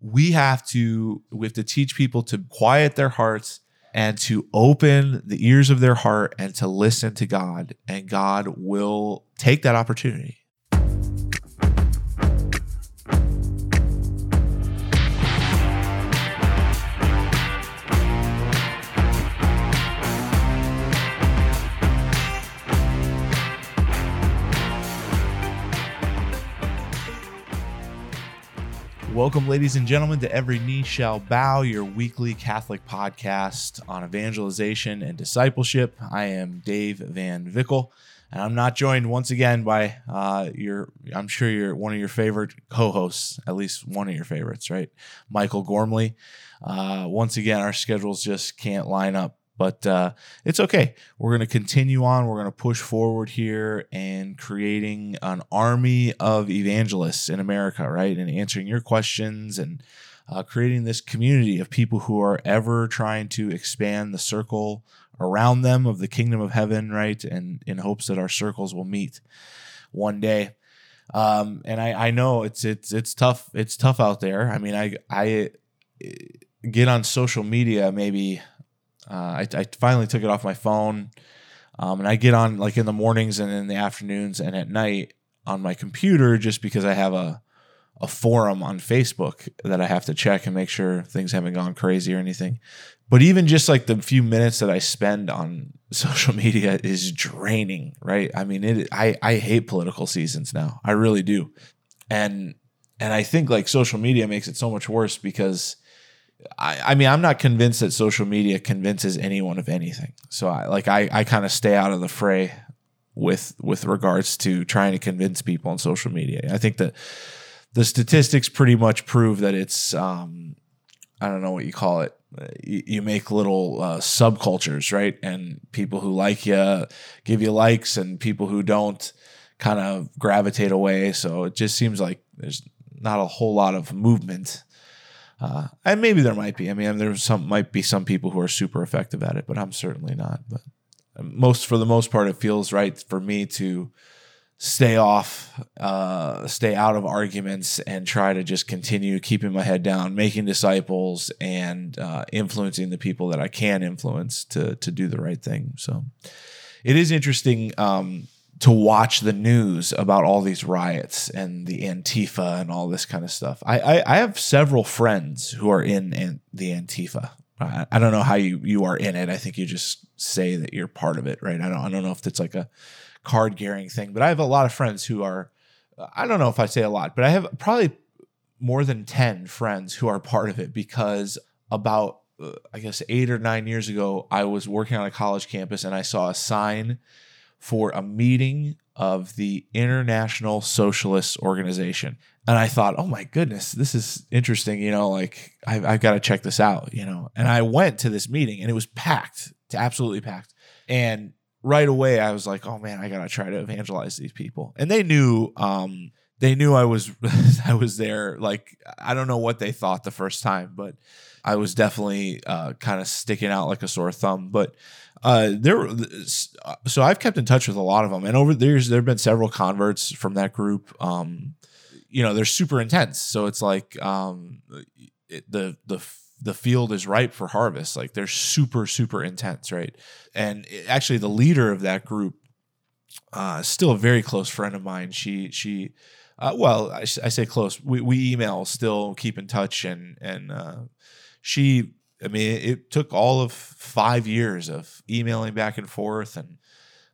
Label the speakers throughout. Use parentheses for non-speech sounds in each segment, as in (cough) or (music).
Speaker 1: we have to we have to teach people to quiet their hearts and to open the ears of their heart and to listen to God. And God will take that opportunity Welcome, ladies and gentlemen, to Every Knee Shall Bow, your weekly Catholic podcast on evangelization and discipleship. I am Dave Van Vickle, and I'm not joined once again by uh, your, I'm sure you're one of your favorite co hosts, at least one of your favorites, right? Michael Gormley. Uh, once again, our schedules just can't line up but uh, it's okay. We're going to continue on. We're going to push forward here and creating an army of evangelists in America, right? And answering your questions and uh, creating this community of people who are ever trying to expand the circle around them of the kingdom of heaven, right? And in hopes that our circles will meet one day. Um, and I, I know it's it's it's tough. It's tough out there. I mean, I I eh, get on social media maybe uh, I, I, finally took it off my phone, um, and I get on like in the mornings and in the afternoons and at night on my computer just because I have a a forum on Facebook that I have to check and make sure things haven't gone crazy or anything. But even just like the few minutes that I spend on (laughs) social media is draining, right? I mean, it I I hate political seasons now. I really do. And and I think like social media makes it so much worse because I, I mean, I'm not convinced that social media convinces anyone of anything. So I like I, I kind of stay out of the fray with with regards to trying to convince people on social media. I think that the statistics pretty much prove that it's um, I don't know what you call it. You, you make little uh, subcultures, right? And people who like you give you likes, and people who don't kind of gravitate away. So it just seems like there's not a whole lot of movement uh, and maybe there might be. I mean, there some might be some people who are super effective at it, but I'm certainly not. But most for the most part, it feels right for me to stay off, uh, stay out of arguments, and try to just continue keeping my head down, making disciples, and uh, influencing the people that I can influence to to do the right thing. So it is interesting. Um, to watch the news about all these riots and the Antifa and all this kind of stuff. I, I, I have several friends who are in the Antifa. I, I don't know how you, you are in it. I think you just say that you're part of it, right? I don't I don't know if it's like a card carrying thing, but I have a lot of friends who are. I don't know if I say a lot, but I have probably more than ten friends who are part of it because about uh, I guess eight or nine years ago, I was working on a college campus and I saw a sign for a meeting of the International Socialist Organization. And I thought, oh my goodness, this is interesting. You know, like I've, I've got to check this out, you know. And I went to this meeting and it was packed, to absolutely packed. And right away, I was like, oh man, I got to try to evangelize these people. And they knew, um, they knew I was (laughs) I was there. Like I don't know what they thought the first time, but I was definitely uh, kind of sticking out like a sore thumb. But uh, there, so I've kept in touch with a lot of them, and over the years there have been several converts from that group. Um, you know, they're super intense, so it's like um, it, the the the field is ripe for harvest. Like they're super super intense, right? And it, actually, the leader of that group, uh, still a very close friend of mine. She she. Uh, well, I, I, say close. We, we email, still keep in touch, and and uh, she I mean, it took all of five years of emailing back and forth, and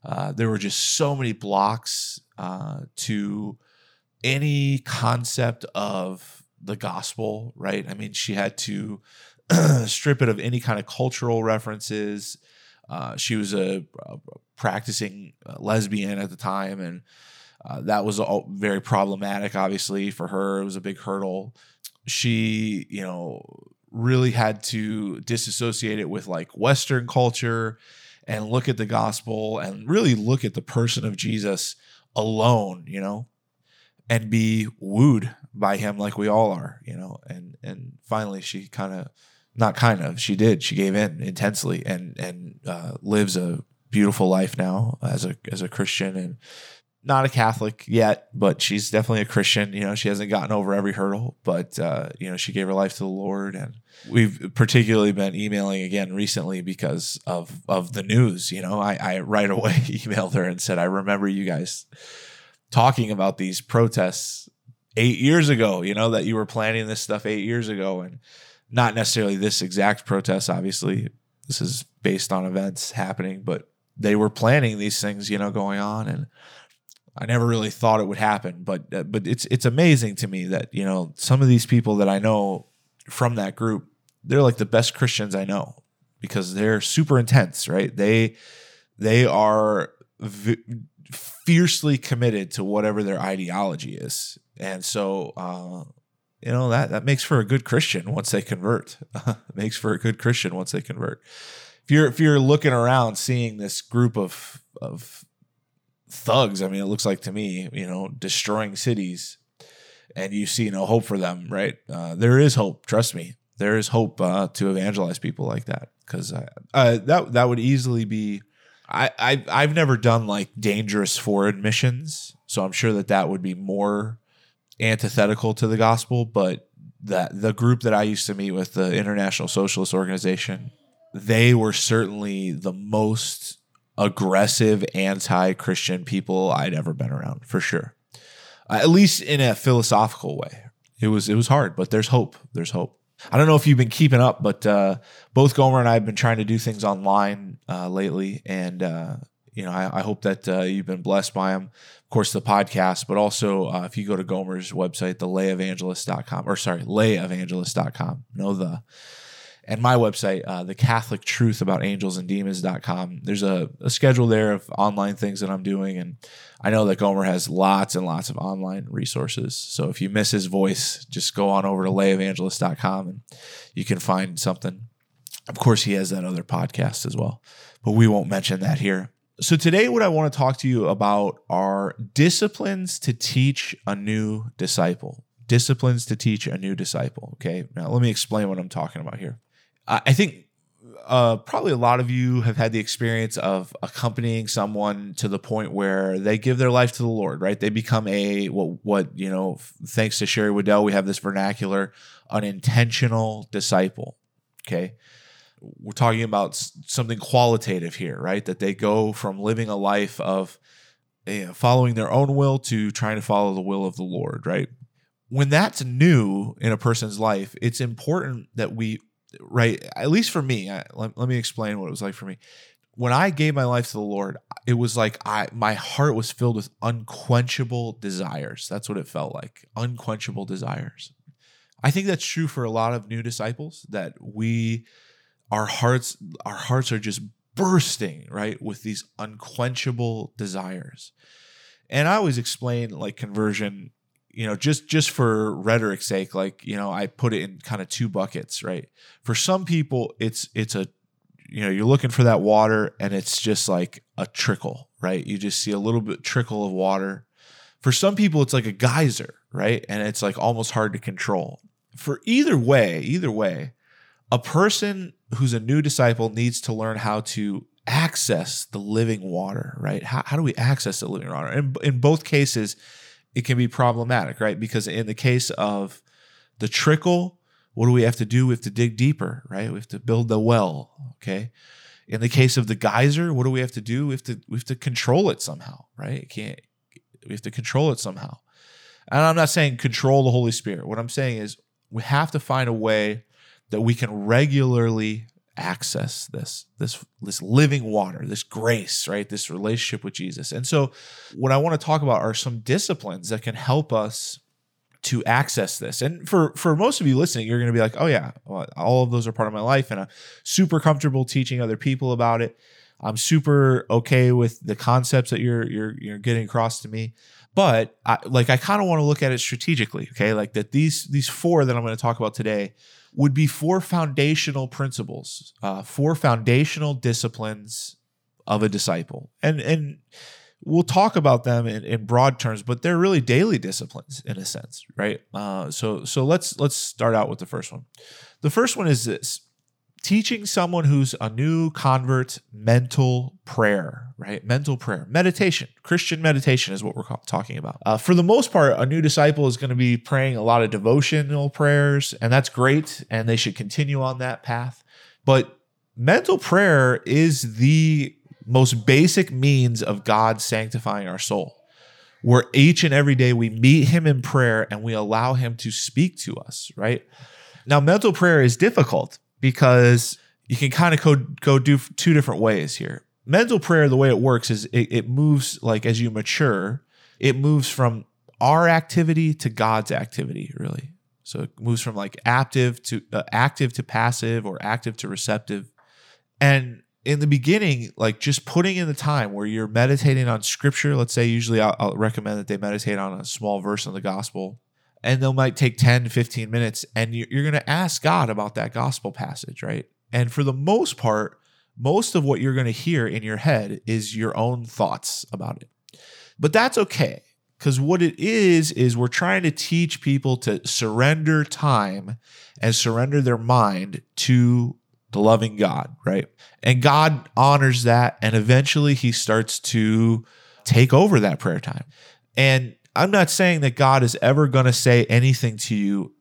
Speaker 1: uh, there were just so many blocks uh, to any concept of the gospel, right? I mean, she had to (clears throat) strip it of any kind of cultural references. Uh, she was a, a practicing uh, lesbian at the time, and uh, that was all very problematic, obviously, for her. It was a big hurdle. She, you know, really had to disassociate it with like Western culture and look at the gospel and really look at the person of Jesus alone, you know, and be wooed by him like we all are, you know. And and finally she kind of not kind of, she did. She gave in intensely and and uh, lives a beautiful life now as a as a Christian and not a Catholic yet, but she's definitely a Christian. You know, she hasn't gotten over every hurdle, but uh, you know, she gave her life to the Lord, and we've particularly been emailing again recently because of of the news. You know, I, I right away (laughs) emailed her and said, I remember you guys talking about these protests eight years ago. You know that you were planning this stuff eight years ago, and not necessarily this exact protest. Obviously, this is based on events happening, but they were planning these things, you know, going on and I never really thought it would happen, but uh, but it's it's amazing to me that you know some of these people that I know from that group, they're like the best Christians I know because they're super intense, right? They they are v- fiercely committed to whatever their ideology is, and so uh, you know that that makes for a good Christian once they convert. (laughs) makes for a good Christian once they convert. If you're if you're looking around seeing this group of of thugs. I mean, it looks like to me, you know, destroying cities, and you see no hope for them, right? Uh, there is hope. Trust me, there is hope uh, to evangelize people like that because uh, uh, that that would easily be. I, I I've never done like dangerous foreign missions, so I'm sure that that would be more antithetical to the gospel. But that the group that I used to meet with, the International Socialist Organization, they were certainly the most aggressive anti-Christian people I'd ever been around for sure. Uh, at least in a philosophical way. It was it was hard, but there's hope. There's hope. I don't know if you've been keeping up, but uh, both Gomer and I have been trying to do things online uh, lately, and uh, you know I, I hope that uh, you've been blessed by them. Of course, the podcast, but also uh, if you go to Gomer's website, the layevangelist.com, or sorry, layevangelist.com, know the and my website, uh, the Catholic Truth About Angels and Demons.com. There's a, a, schedule there of online things that I'm doing. And I know that Gomer has lots and lots of online resources. So if you miss his voice, just go on over to layevangelist.com and you can find something. Of course, he has that other podcast as well, but we won't mention that here. So today, what I want to talk to you about are disciplines to teach a new disciple disciplines to teach a new disciple. Okay. Now, let me explain what I'm talking about here. I think uh, probably a lot of you have had the experience of accompanying someone to the point where they give their life to the Lord, right? They become a what what you know. Thanks to Sherry Weddell, we have this vernacular, an intentional disciple. Okay, we're talking about something qualitative here, right? That they go from living a life of you know, following their own will to trying to follow the will of the Lord, right? When that's new in a person's life, it's important that we right? At least for me, I, let, let me explain what it was like for me. When I gave my life to the Lord, it was like I my heart was filled with unquenchable desires. That's what it felt like. Unquenchable desires. I think that's true for a lot of new disciples that we our hearts our hearts are just bursting, right, with these unquenchable desires. And I always explain like conversion you know just just for rhetoric's sake like you know i put it in kind of two buckets right? For some people it's it's a you know you're looking for that water and it's just like a trickle right? You just see a little bit trickle of water. For some people it's like a geyser right? And it's like almost hard to control. For either way either way a person who's a new disciple needs to learn how to access the living water right? How, how do we access the living water? And in both cases it can be problematic, right? Because in the case of the trickle, what do we have to do? We have to dig deeper, right? We have to build the well, okay? In the case of the geyser, what do we have to do? We have to we have to control it somehow, right? It can't we have to control it somehow. And I'm not saying control the Holy Spirit. What I'm saying is we have to find a way that we can regularly access this this this living water this grace right? This relationship with jesus. And so what i want to talk about are some disciplines that can help us to access this. And for for most of you listening you're going to be like oh yeah well, all of those are part of my life and i'm super comfortable teaching other people about it. I'm super okay with the concepts that you're you're you're getting across to me but I, like i kind of want to look at it strategically okay like that these these four that i'm going to talk about today would be four foundational principles, uh, four foundational disciplines of a disciple. And and we'll talk about them in, in broad terms, but they're really daily disciplines in a sense, right? Uh, so so let's let's start out with the first one. The first one is this: teaching someone who's a new convert mental prayer, right? Mental prayer, meditation, Christian meditation is what we're talking about. Uh, for the most part, a new disciple is going to be praying a lot of devotional prayers, and that's great, and they should continue on that path. But mental prayer is the most basic means of God sanctifying our soul. Where each and every day we meet Him in prayer and we allow Him to speak to us, right? Now, mental prayer is difficult because you can kind of go, go do two different ways here. Mental prayer, the way it works is it, it moves like as you mature, it moves from our activity to God's activity, really. So it moves from like active to uh, active to passive or active to receptive. And in the beginning, like just putting in the time where you're meditating on scripture, let's say usually I'll, I'll recommend that they meditate on a small verse in the gospel and they might take 10 15 minutes and you're going to ask god about that gospel passage right? And for the most part most of what you're going to hear in your head is your own thoughts about it. But that's okay because what it is is we're trying to teach people to surrender time and surrender their mind to the loving god right? And god honors that and eventually he starts to take over that prayer time. And I'm not saying that God is ever going to say anything to you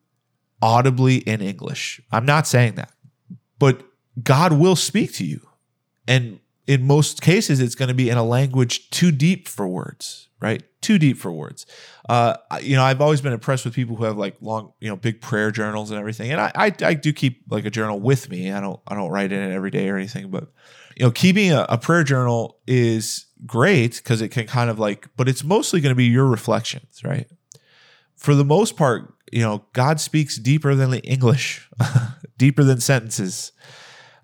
Speaker 1: audibly in English. I'm not saying that. But God will speak to you. And in most cases, it's going to be in a language too deep for words, right? Too deep for words. Uh, you know, I've always been impressed with people who have like long, you know, big prayer journals and everything. And I, I, I do keep like a journal with me. I don't, I don't write in it every day or anything, but you know, keeping a, a prayer journal is great because it can kind of like, but it's mostly going to be your reflections, right? For the most part, you know, God speaks deeper than the English, (laughs) deeper than sentences.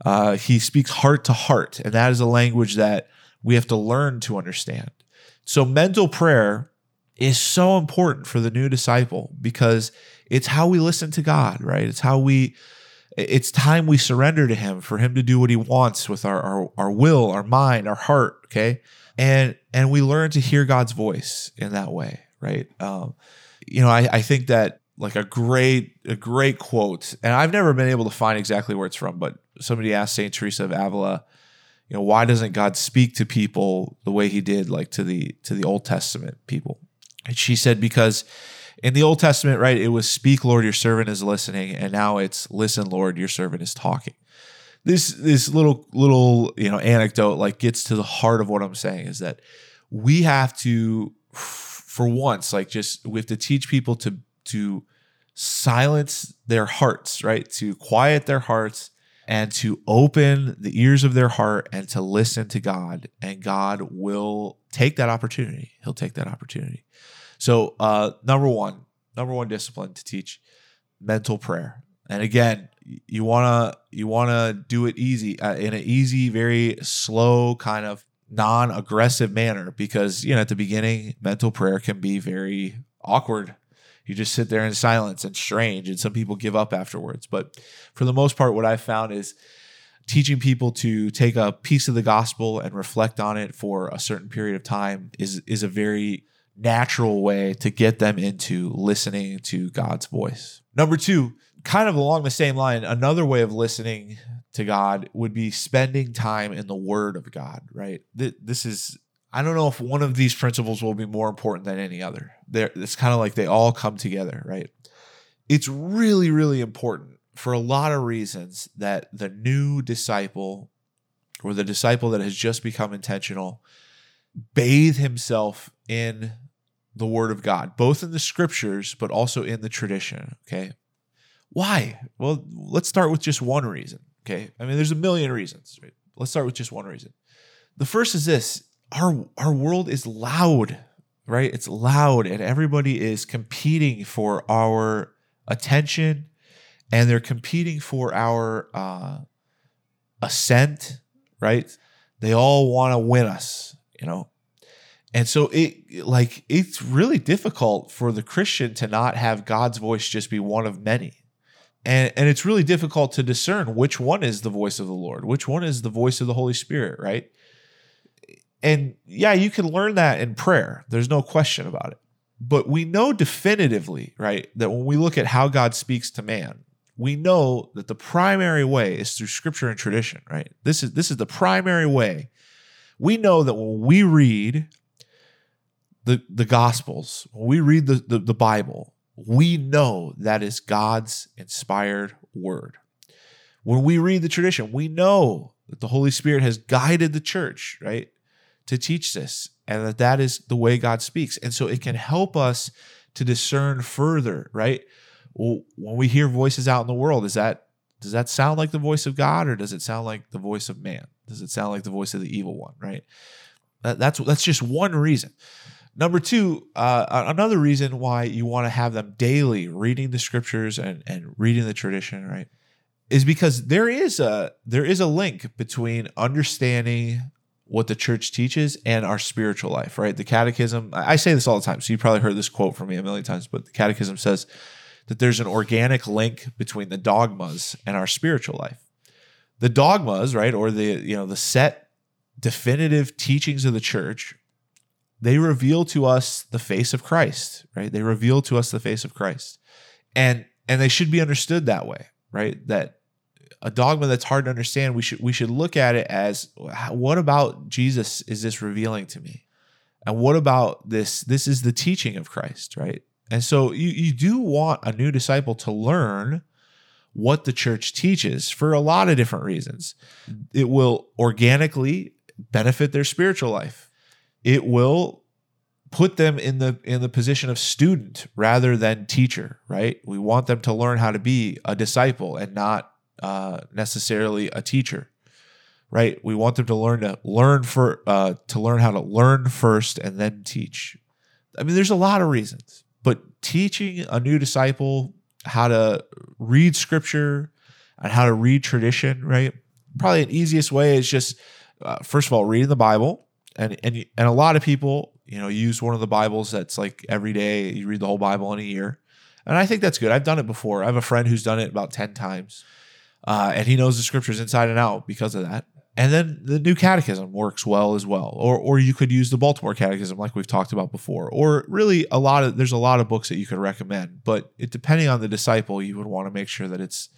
Speaker 1: Uh, he speaks heart to heart, and that is a language that we have to learn to understand. So, mental prayer is so important for the new disciple because it's how we listen to God, right? It's how we it's time we surrender to him for him to do what he wants with our, our, our will, our mind, our heart. Okay. And, and we learn to hear God's voice in that way. Right. Um, you know, I, I think that like a great, a great quote, and I've never been able to find exactly where it's from, but somebody asked St. Teresa of Avila, you know, why doesn't God speak to people the way he did like to the, to the Old Testament people? And she said, because in the Old Testament, right, it was speak, Lord, your servant is listening, and now it's listen, Lord, your servant is talking. This this little little you know anecdote like gets to the heart of what I'm saying is that we have to, for once, like just we have to teach people to to silence their hearts, right, to quiet their hearts and to open the ears of their heart and to listen to God, and God will take that opportunity. He'll take that opportunity. So, uh, number one, number one discipline to teach mental prayer. And again, you wanna you wanna do it easy uh, in an easy, very slow kind of non-aggressive manner because you know at the beginning mental prayer can be very awkward you just sit there in silence and strange and some people give up afterwards but for the most part what i've found is teaching people to take a piece of the gospel and reflect on it for a certain period of time is is a very natural way to get them into listening to God's voice. Number two, kind of along the same line, another way of listening to God would be spending time in the Word of God, right? This is, I don't know if one of these principles will be more important than any other. There, it's kind of like they all come together, right? It's really, really important for a lot of reasons that the new disciple or the disciple that has just become intentional bathe himself in the word of God, both in the scriptures, but also in the tradition. Okay. Why? Well, let's start with just one reason. Okay. I mean, there's a million reasons. Right? Let's start with just one reason. The first is this our, our world is loud, right? It's loud, and everybody is competing for our attention and they're competing for our uh, assent, right? They all want to win us, you know. And so it like it's really difficult for the Christian to not have God's voice just be one of many. And and it's really difficult to discern which one is the voice of the Lord, which one is the voice of the Holy Spirit, right? And yeah, you can learn that in prayer. There's no question about it. But we know definitively, right, that when we look at how God speaks to man, we know that the primary way is through scripture and tradition, right? This is this is the primary way. We know that when we read the the gospels, when we read the, the, the Bible, we know that is God's inspired word. When we read the tradition, we know that the Holy Spirit has guided the church, right, to teach this, and that that is the way God speaks. And so it can help us to discern further, right? When we hear voices out in the world, is that does that sound like the voice of God or does it sound like the voice of man? Does it sound like the voice of the evil one, right? That's that's just one reason. Number two, uh, another reason why you want to have them daily reading the scriptures and, and reading the tradition, right, is because there is a there is a link between understanding what the church teaches and our spiritual life, right? The catechism, I say this all the time, so you probably heard this quote from me a million times, but the catechism says that there's an organic link between the dogmas and our spiritual life. The dogmas, right, or the you know the set definitive teachings of the church they reveal to us the face of Christ, right? They reveal to us the face of Christ. And and they should be understood that way, right? That a dogma that's hard to understand, we should we should look at it as what about Jesus is this revealing to me? And what about this this is the teaching of Christ, right? And so you you do want a new disciple to learn what the church teaches for a lot of different reasons. It will organically benefit their spiritual life it will put them in the in the position of student rather than teacher right? We want them to learn how to be a disciple and not uh, necessarily a teacher right? We want them to learn to learn for uh, to learn how to learn first and then teach. I mean there's a lot of reasons but teaching a new disciple how to read scripture and how to read tradition right? Probably the easiest way is just uh, first of all reading the bible and and and a lot of people you know use one of the bibles that's like every day you read the whole bible in a year. And i think that's good. I've done it before. I have a friend who's done it about 10 times uh, and he knows the scriptures inside and out because of that. And then the new catechism works well as well. Or or you could use the baltimore catechism like we've talked about before. Or really a lot of there's a lot of books that you could recommend but it, depending on the disciple you would want to make sure that it's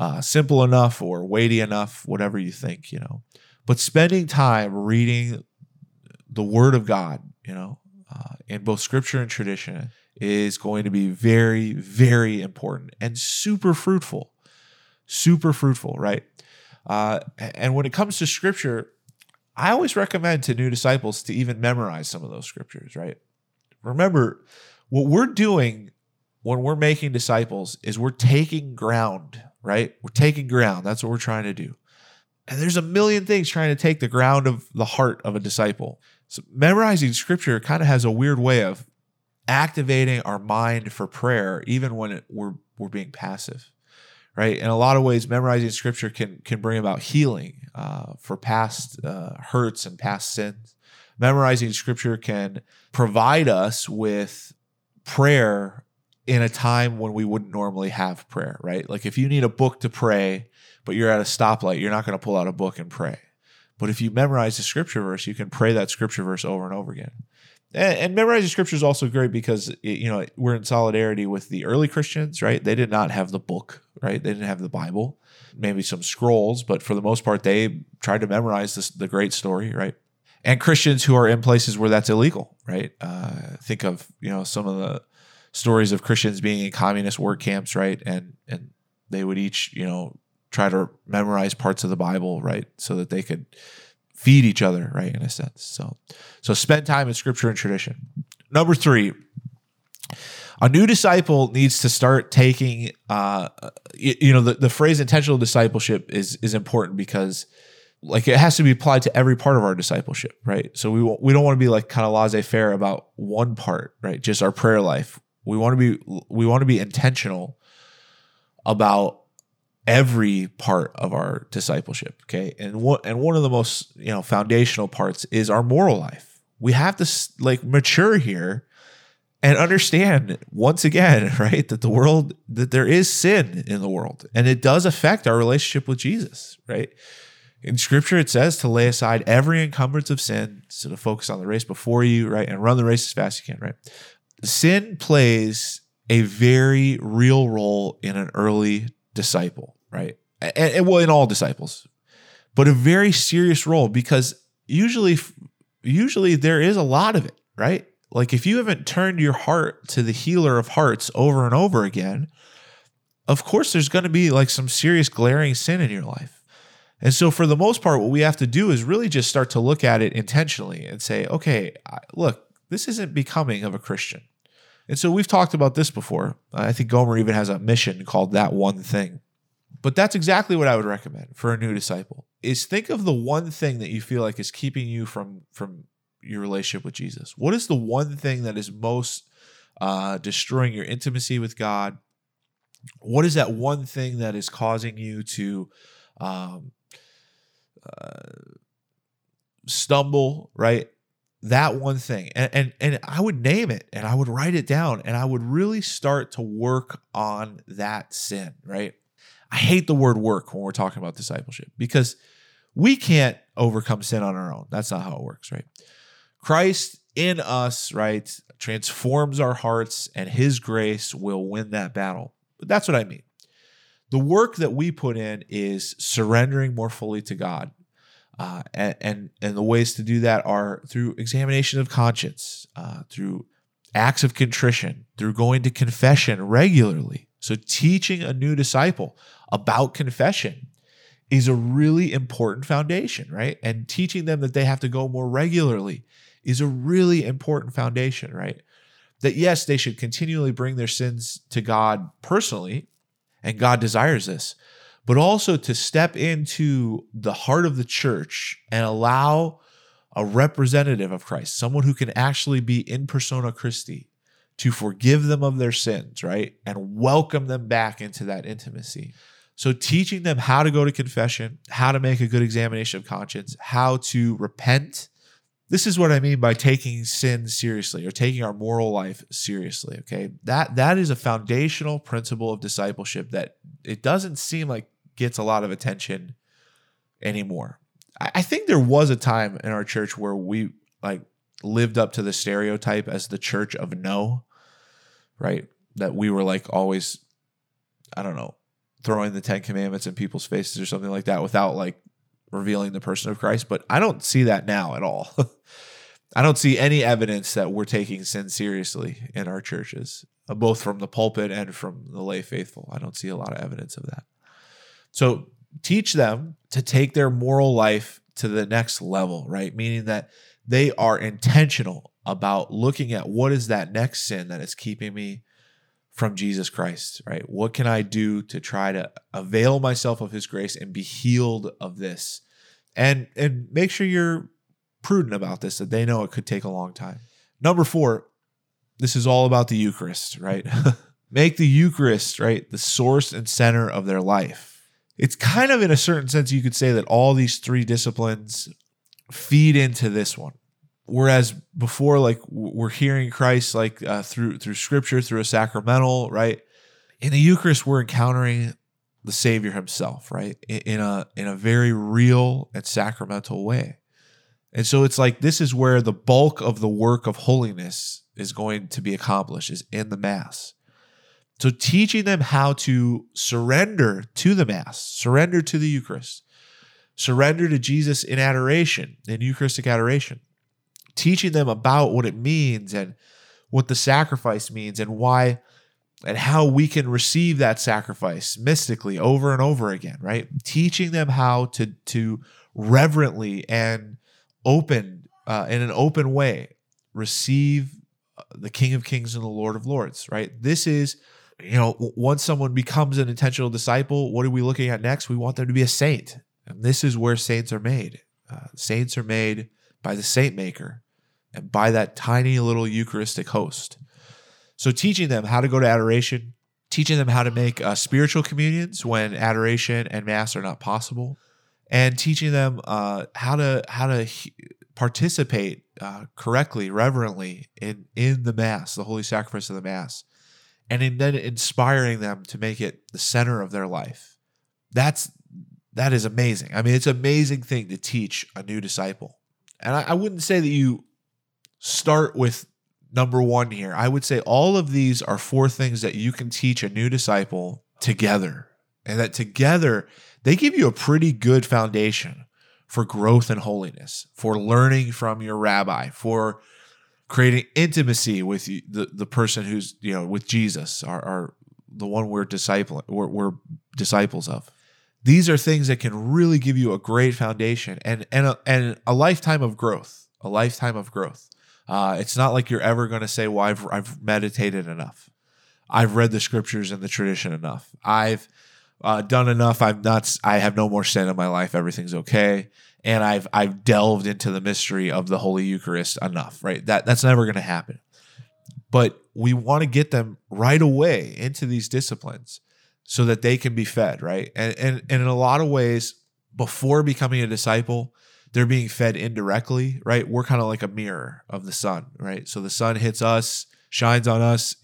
Speaker 1: uh, simple enough or weighty enough whatever you think you know. But spending time reading the Word of God, you know, uh, in both Scripture and tradition, is going to be very, very important and super fruitful. Super fruitful, right? Uh, and when it comes to Scripture, I always recommend to new disciples to even memorize some of those scriptures, right? Remember, what we're doing when we're making disciples is we're taking ground, right? We're taking ground. That's what we're trying to do. And there's a million things trying to take the ground of the heart of a disciple. So memorizing scripture kind of has a weird way of activating our mind for prayer, even when it, we're we're being passive, right? In a lot of ways, memorizing scripture can can bring about healing uh, for past uh, hurts and past sins. Memorizing scripture can provide us with prayer in a time when we wouldn't normally have prayer, right? Like if you need a book to pray, but you're at a stoplight, you're not going to pull out a book and pray but if you memorize the scripture verse, you can pray that scripture verse over and over again. And, and memorizing scripture is also great because it, you know we're in solidarity with the early Christians, right? They did not have the book, right? They didn't have the Bible, maybe some scrolls, but for the most part, they tried to memorize this, the great story, right? And Christians who are in places where that's illegal, right? Uh, think of you know some of the stories of Christians being in communist work camps, right? And and they would each you know try to memorize parts of the Bible, right? So that they could feed each other, right? In a sense. So, so spend time in scripture and tradition. Number three, a new disciple needs to start taking, uh, you, you know, the, the phrase intentional discipleship is, is important because like it has to be applied to every part of our discipleship, right? So we we don't want to be like kind of laissez-faire about one part, right? Just our prayer life. We want to be we want to be intentional about every part of our discipleship okay? And what and one of the most you know foundational parts is our moral life. We have to like mature here and understand once again (laughs) right that the world that there is sin in the world and it does affect our relationship with jesus right? In scripture it says to lay aside every encumbrance of sin so to focus on the race before you right and run the race as fast as you can right? Sin plays a very real role in an early disciple, right? And, and well, in all disciples, but a very serious role because usually, usually there is a lot of it, right? Like if you haven't turned your heart to the healer of hearts over and over again, of course there's going to be like some serious glaring sin in your life. And so, for the most part, what we have to do is really just start to look at it intentionally and say, okay, look, this isn't becoming of a Christian. And so, we've talked about this before. I think Gomer even has a mission called That One Thing. But that's exactly what I would recommend for a new disciple is think of the one thing that you feel like is keeping you from from your relationship with Jesus. What is the one thing that is most uh, destroying your intimacy with God? What is that one thing that is causing you to um, uh, stumble, right? That one thing. And, and and I would name it and I would write it down and I would really start to work on that sin, right? I hate the word work when we're talking about discipleship because we can't overcome sin on our own. That's not how it works, right? Christ in us, right, transforms our hearts and his grace will win that battle. But that's what I mean. The work that we put in is surrendering more fully to God. Uh, and, and, and the ways to do that are through examination of conscience, uh, through acts of contrition, through going to confession regularly. So, teaching a new disciple about confession is a really important foundation, right? And teaching them that they have to go more regularly is a really important foundation, right? That yes, they should continually bring their sins to God personally, and God desires this, but also to step into the heart of the church and allow a representative of Christ, someone who can actually be in persona Christi, to forgive them of their sins, right? And welcome them back into that intimacy. So, teaching them how to go to confession, how to make a good examination of conscience, how to repent. This is what I mean by taking sin seriously or taking our moral life seriously. Okay. That that is a foundational principle of discipleship that it doesn't seem like gets a lot of attention anymore. I, I think there was a time in our church where we like lived up to the stereotype as the church of no, right? That we were like always, I don't know, throwing the Ten Commandments in people's faces or something like that without like revealing the person of Christ. But I don't see that now at all. (laughs) I don't see any evidence that we're taking sin seriously in our churches, uh, both from the pulpit and from the lay faithful. I don't see a lot of evidence of that. So teach them to take their moral life to the next level, right? Meaning that they are intentional about looking at what is that next sin that is keeping me from Jesus Christ, right? What can I do to try to avail myself of his grace and be healed of this? And and make sure you're prudent about this that they know it could take a long time. Number 4, this is all about the Eucharist, right? (laughs) make the Eucharist, right, the source and center of their life it's kind of in a certain sense you could say that all these three disciplines feed into this one. Whereas before like we're hearing christ like uh, through through scripture through a sacramental right? In the eucharist we're encountering the savior himself right? In a in a very real and sacramental way. And so it's like this is where the bulk of the work of holiness is going to be accomplished is in the mass. So teaching them how to surrender to the Mass, surrender to the Eucharist, surrender to Jesus in adoration, in Eucharistic adoration, teaching them about what it means and what the sacrifice means and why and how we can receive that sacrifice mystically over and over again, right? Teaching them how to to reverently and open uh, in an open way receive uh, the King of Kings and the Lord of Lords, right? This is you know, once someone becomes an intentional disciple, what are we looking at next? We want them to be a saint. And this is where saints are made. Uh, saints are made by the saint maker and by that tiny little Eucharistic host. So, teaching them how to go to adoration, teaching them how to make uh, spiritual communions when adoration and mass are not possible, and teaching them uh, how to how to participate uh, correctly, reverently in in the mass, the holy sacrifice of the mass and in then inspiring them to make it the center of their life. That's that is amazing. I mean, it's an amazing thing to teach a new disciple. And I, I wouldn't say that you start with number one here. I would say all of these are four things that you can teach a new disciple together. and that together they give you a pretty good foundation for growth and holiness, for learning from your rabbi, for creating intimacy with the, the person who's, you know, with Jesus, our the one we're discipling, we're, we're disciples of. These are things that can really give you a great foundation and and a, and a lifetime of growth, a lifetime of growth. Uh, it's not like you're ever going to say, "Well, I've I've meditated enough, I've read the scriptures and the tradition enough, I've uh, done enough. I'm not. I have no more sin in my life. Everything's okay." And I've I've delved into the mystery of the Holy Eucharist enough, right? That that's never going to happen. But we want to get them right away into these disciplines so that they can be fed, right? And and, and in a lot of ways, before becoming a disciple, they're being fed indirectly, right? We're kind of like a mirror of the sun, right? So the sun hits us, shines on us,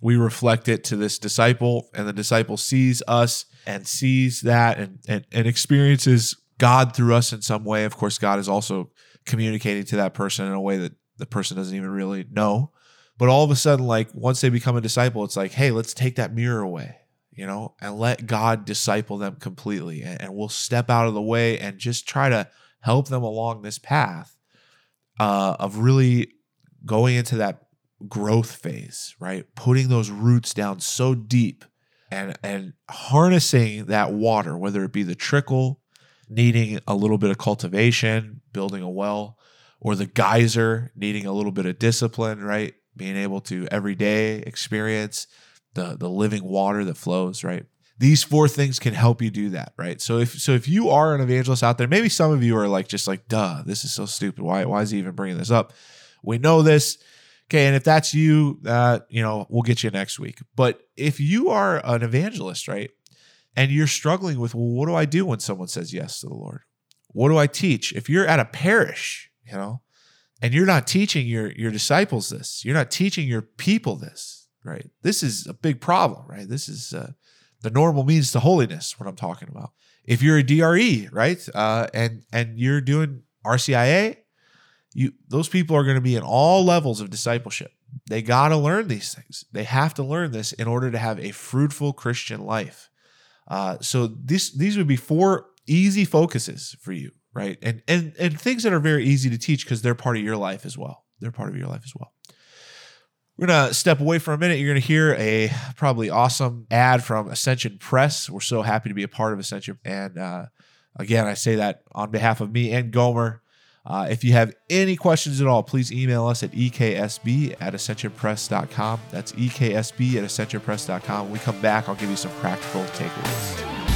Speaker 1: we reflect it to this disciple, and the disciple sees us and sees that and, and, and experiences God through us in some way. Of course, God is also communicating to that person in a way that the person doesn't even really know. But all of a sudden, like once they become a disciple, it's like, hey, let's take that mirror away, you know, and let God disciple them completely. And, and we'll step out of the way and just try to help them along this path uh, of really going into that growth phase, right? Putting those roots down so deep and and harnessing that water, whether it be the trickle, needing a little bit of cultivation, building a well, or the geyser needing a little bit of discipline, right? Being able to every day experience the the living water that flows, right? These four things can help you do that, right? So if so if you are an evangelist out there, maybe some of you are like just like, duh, this is so stupid. Why why is he even bringing this up? We know this Okay, and if that's you, uh, you know, we'll get you next week. But if you are an evangelist, right, and you're struggling with, well, what do I do when someone says yes to the Lord? What do I teach? If you're at a parish, you know, and you're not teaching your your disciples this, you're not teaching your people this, right? This is a big problem, right? This is uh, the normal means to holiness. What I'm talking about. If you're a DRE, right, uh, and and you're doing RCIA, you those people are going to be in all levels of discipleship. They got to learn these things. They have to learn this in order to have a fruitful Christian life. Uh, so these these would be four easy focuses for you, right? And and and things that are very easy to teach because they're part of your life as well. They're part of your life as well. We're gonna step away for a minute. You're gonna hear a probably awesome ad from Ascension Press. We're so happy to be a part of Ascension, and uh, again, I say that on behalf of me and Gomer. Uh, if you have any questions at all, please email us at eksb at ascensionpress.com. That's eksb at ascensionpress.com. When we come back, I'll give you some practical takeaways.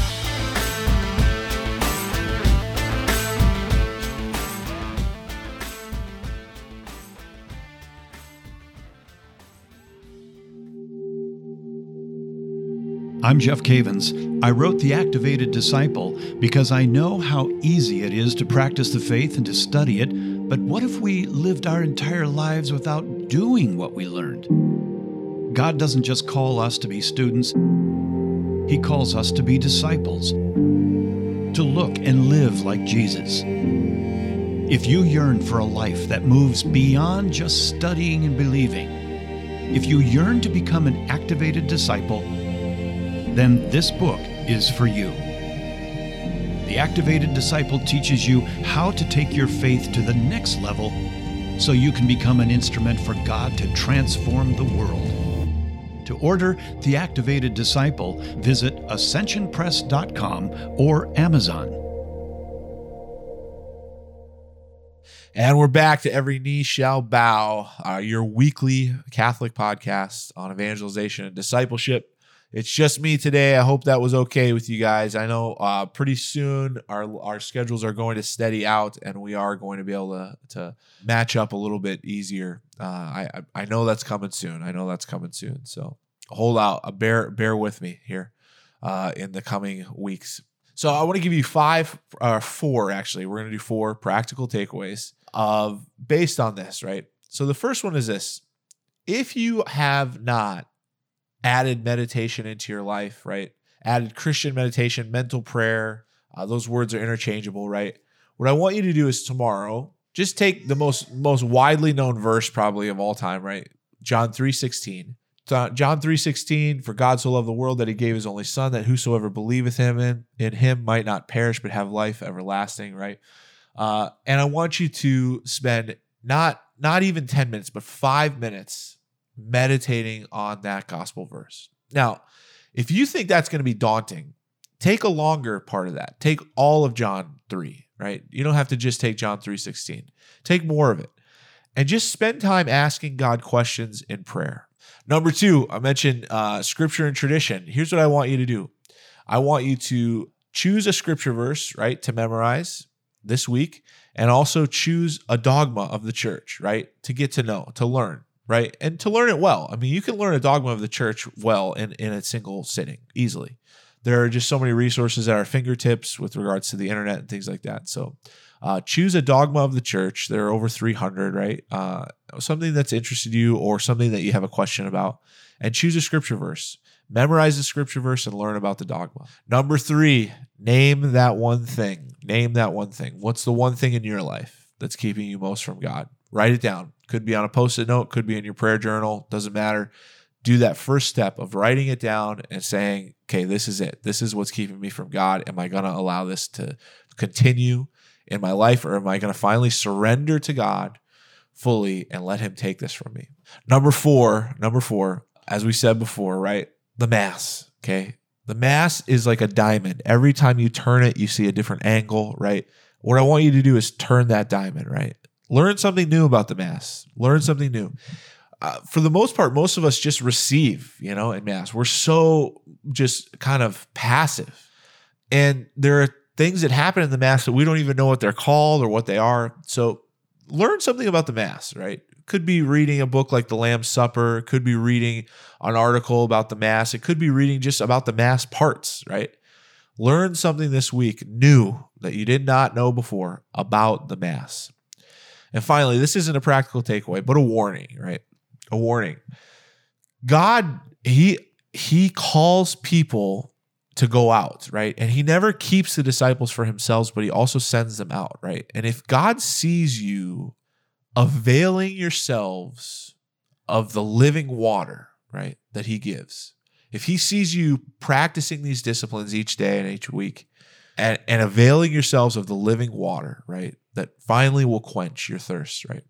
Speaker 2: I'm Jeff Cavins. I wrote The Activated Disciple because I know how easy it is to practice the faith and to study it, but what if we lived our entire lives without doing what we learned? God doesn't just call us to be students, He calls us to be disciples, to look and live like Jesus. If you yearn for a life that moves beyond just studying and believing, if you yearn to become an activated disciple, then this book is for you. The Activated Disciple teaches you how to take your faith to the next level so you can become an instrument for God to transform the world. To order The Activated Disciple, visit ascensionpress.com or Amazon.
Speaker 1: And we're back to Every Knee Shall Bow, uh, your weekly Catholic podcast on evangelization and discipleship. It's just me today. I hope that was okay with you guys. I know uh, pretty soon our our schedules are going to steady out, and we are going to be able to to match up a little bit easier. Uh, I I know that's coming soon. I know that's coming soon. So hold out, uh, bear bear with me here uh, in the coming weeks. So I want to give you five, uh, four actually. We're going to do four practical takeaways of based on this, right? So the first one is this: if you have not added meditation into your life, right? Added Christian meditation, mental prayer. Uh, those words are interchangeable, right? What I want you to do is tomorrow, just take the most most widely known verse probably of all time, right? John 3:16. John 3:16 for God so loved the world that he gave his only son that whosoever believeth him in in him might not perish but have life everlasting right uh, and I want you to spend not not even 10 minutes but 5 minutes meditating on that gospel verse. Now if you think that's going to be daunting take a longer part of that. Take all of John 3 right? You don't have to just take John 3:16 take more of it. And just spend time asking God questions in prayer. Number two, I mentioned uh, scripture and tradition. Here's what I want you to do. I want you to choose a scripture verse, right, to memorize this week, and also choose a dogma of the church, right, to get to know, to learn, right, and to learn it well. I mean, you can learn a dogma of the church well in, in a single sitting easily. There are just so many resources at our fingertips with regards to the internet and things like that. So, uh, choose a dogma of the church. There are over 300, right? Uh, something that's interested you or something that you have a question about, and choose a scripture verse. Memorize the scripture verse and learn about the dogma. Number three, name that one thing. Name that one thing. What's the one thing in your life that's keeping you most from God? Write it down. Could be on a post it note, could be in your prayer journal, doesn't matter. Do that first step of writing it down and saying, okay, this is it. This is what's keeping me from God. Am I going to allow this to continue? in my life, or am I going to finally surrender to God fully and let Him take this from me? Number four, number four, as we said before, right? The Mass, okay? The Mass is like a diamond. Every time you turn it, you see a different angle, right? What I want you to do is turn that diamond, right? Learn something new about the Mass. Learn something new. Uh, for the most part, most of us just receive, you know, in Mass. We're so just kind of passive. And there are things that happen in the mass that we don't even know what they're called or what they are. So learn something about the mass, right? Could be reading a book like The Lamb's Supper, could be reading an article about the mass, it could be reading just about the mass parts, right? Learn something this week new that you did not know before about the mass. And finally, this isn't a practical takeaway, but a warning, right? A warning. God, he he calls people to go out, right? And he never keeps the disciples for himself, but he also sends them out, right? And if God sees you availing yourselves of the living water, right, that he gives, if he sees you practicing these disciplines each day and each week and, and availing yourselves of the living water, right, that finally will quench your thirst, right?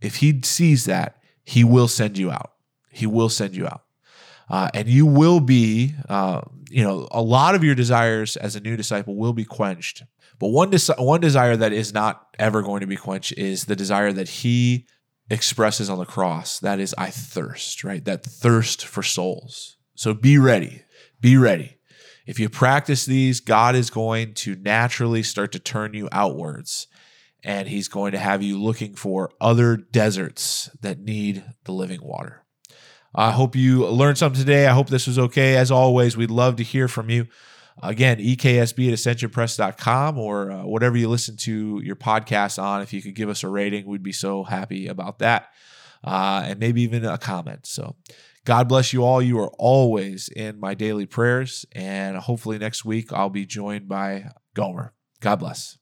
Speaker 1: If he sees that, he will send you out. He will send you out. Uh, and you will be, uh, you know, a lot of your desires as a new disciple will be quenched. But one one desire that is not ever going to be quenched is the desire that He expresses on the cross. That is, I thirst, right? That thirst for souls. So be ready. Be ready. If you practice these, God is going to naturally start to turn you outwards and he's going to have you looking for other deserts that need the living water. I hope you learned something today. I hope this was okay. As always, we'd love to hear from you. Again, EKSB at ascensionpress.com or uh, whatever you listen to your podcast on. If you could give us a rating, we'd be so happy about that. Uh, and maybe even a comment. So, God bless you all. You are always in my daily prayers. And hopefully, next week, I'll be joined by Gomer. God bless.